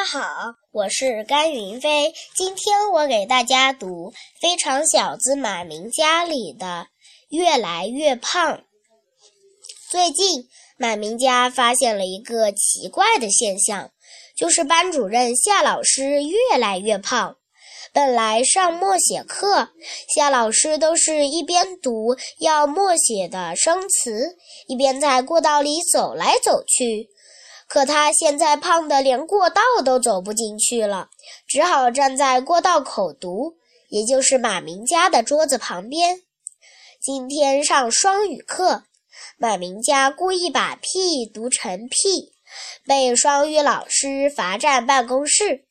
大家好，我是甘云飞。今天我给大家读《非常小子马明家》里的“越来越胖”。最近，马明家发现了一个奇怪的现象，就是班主任夏老师越来越胖。本来上默写课，夏老师都是一边读要默写的生词，一边在过道里走来走去。可他现在胖得连过道都走不进去了，只好站在过道口读，也就是马明家的桌子旁边。今天上双语课，马明家故意把“屁”读成“屁”，被双语老师罚站办公室。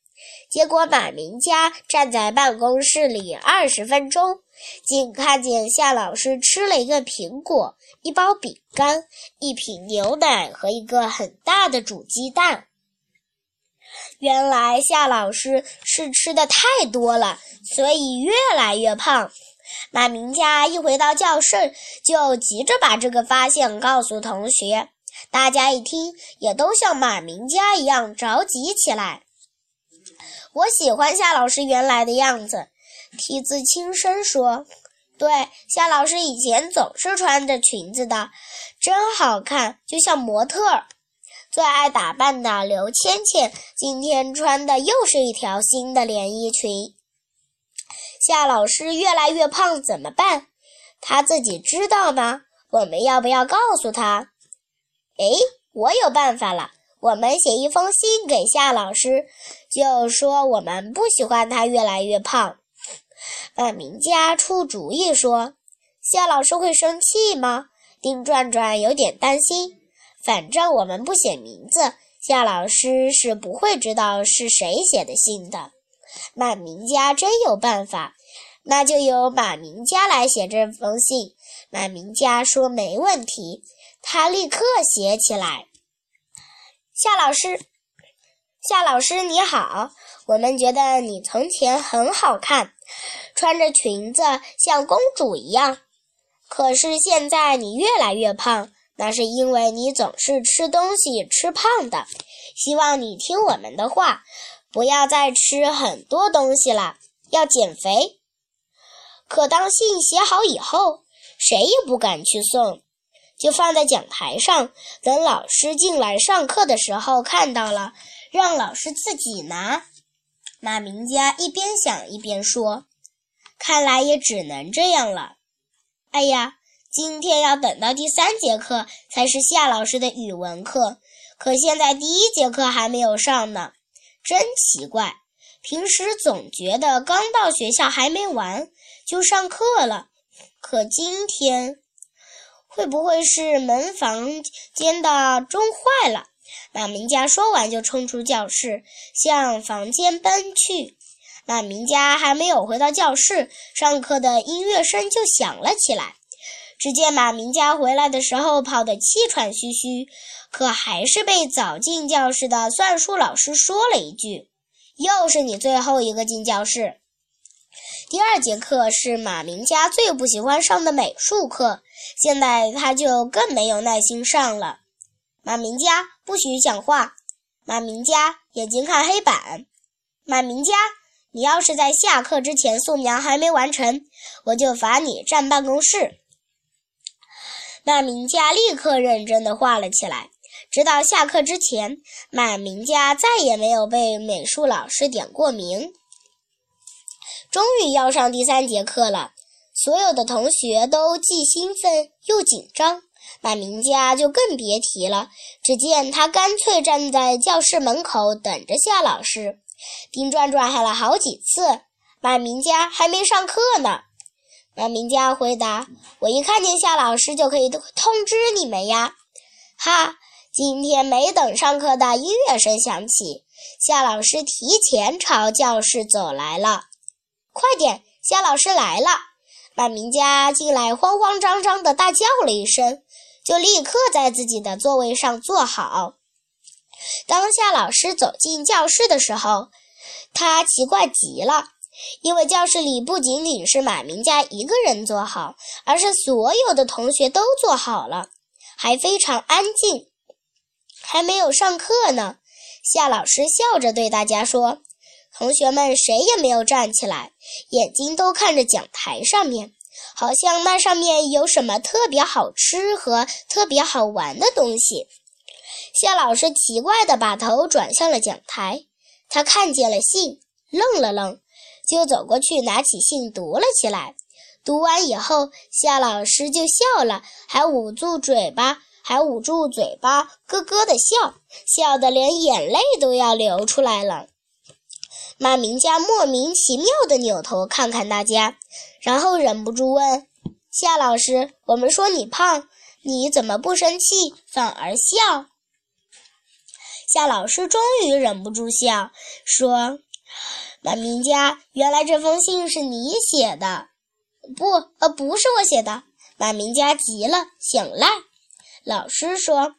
结果马明家站在办公室里二十分钟。仅看见夏老师吃了一个苹果、一包饼干、一瓶牛奶和一个很大的煮鸡蛋。原来夏老师是吃的太多了，所以越来越胖。马明家一回到教室，就急着把这个发现告诉同学。大家一听，也都像马明家一样着急起来。我喜欢夏老师原来的样子。梯子轻声说：“对，夏老师以前总是穿着裙子的，真好看，就像模特。最爱打扮的刘芊芊今天穿的又是一条新的连衣裙。夏老师越来越胖，怎么办？他自己知道吗？我们要不要告诉他？哎，我有办法了，我们写一封信给夏老师，就说我们不喜欢他越来越胖。”马明家出主意说：“夏老师会生气吗？”丁转转有点担心。反正我们不写名字，夏老师是不会知道是谁写的信的。马明家真有办法，那就由马明家来写这封信。马明家说：“没问题。”他立刻写起来：“夏老师，夏老师你好，我们觉得你从前很好看。”穿着裙子像公主一样，可是现在你越来越胖，那是因为你总是吃东西吃胖的。希望你听我们的话，不要再吃很多东西了，要减肥。可当信写好以后，谁也不敢去送，就放在讲台上，等老师进来上课的时候看到了，让老师自己拿。马明家一边想一边说。看来也只能这样了。哎呀，今天要等到第三节课才是夏老师的语文课，可现在第一节课还没有上呢，真奇怪。平时总觉得刚到学校还没完就上课了，可今天会不会是门房间的钟坏了？马明家说完就冲出教室，向房间奔去。马明家还没有回到教室，上课的音乐声就响了起来。只见马明家回来的时候跑得气喘吁吁，可还是被早进教室的算术老师说了一句：“又是你最后一个进教室。”第二节课是马明家最不喜欢上的美术课，现在他就更没有耐心上了。马明家不许讲话。马明佳眼睛看黑板。马明佳。你要是在下课之前素描还没完成，我就罚你站办公室。马明家立刻认真地画了起来，直到下课之前，马明家再也没有被美术老师点过名。终于要上第三节课了，所有的同学都既兴奋又紧张，马明家就更别提了。只见他干脆站在教室门口等着夏老师。丁转转喊了好几次：“马明家还没上课呢。”马明家回答：“我一看见夏老师就可以通知你们呀。”哈！今天没等上课的音乐声响起，夏老师提前朝教室走来了。快点，夏老师来了！马明家进来，慌慌张张地大叫了一声，就立刻在自己的座位上坐好。当夏老师走进教室的时候，他奇怪极了，因为教室里不仅仅是马明家一个人坐好，而是所有的同学都坐好了，还非常安静。还没有上课呢，夏老师笑着对大家说：“同学们谁也没有站起来，眼睛都看着讲台上面，好像那上面有什么特别好吃和特别好玩的东西。”夏老师奇怪地把头转向了讲台，他看见了信，愣了愣，就走过去拿起信读了起来。读完以后，夏老师就笑了，还捂住嘴巴，还捂住嘴巴，咯咯的笑，笑得连眼泪都要流出来了。马明佳莫名其妙地扭头看看大家，然后忍不住问夏老师：“我们说你胖，你怎么不生气，反而笑？”夏老师终于忍不住笑，说：“马明佳，原来这封信是你写的。”不，呃，不是我写的。马明佳急了，想赖。老师说：“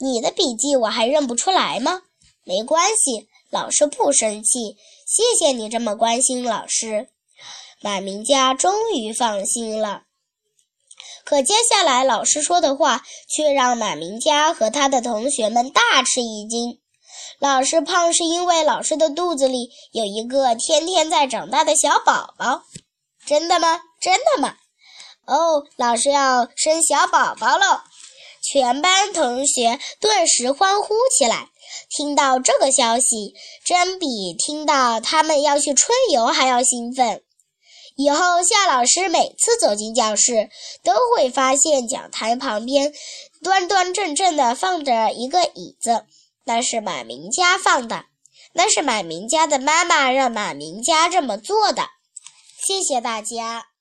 你的笔记我还认不出来吗？”没关系，老师不生气。谢谢你这么关心老师。马明佳终于放心了。可接下来老师说的话却让马明佳和他的同学们大吃一惊。老师胖是因为老师的肚子里有一个天天在长大的小宝宝。真的吗？真的吗？哦，老师要生小宝宝了！全班同学顿时欢呼起来。听到这个消息，真比听到他们要去春游还要兴奋。以后夏老师每次走进教室，都会发现讲台旁边端端正正的放着一个椅子，那是马明家放的，那是马明家的妈妈让马明家这么做的。谢谢大家。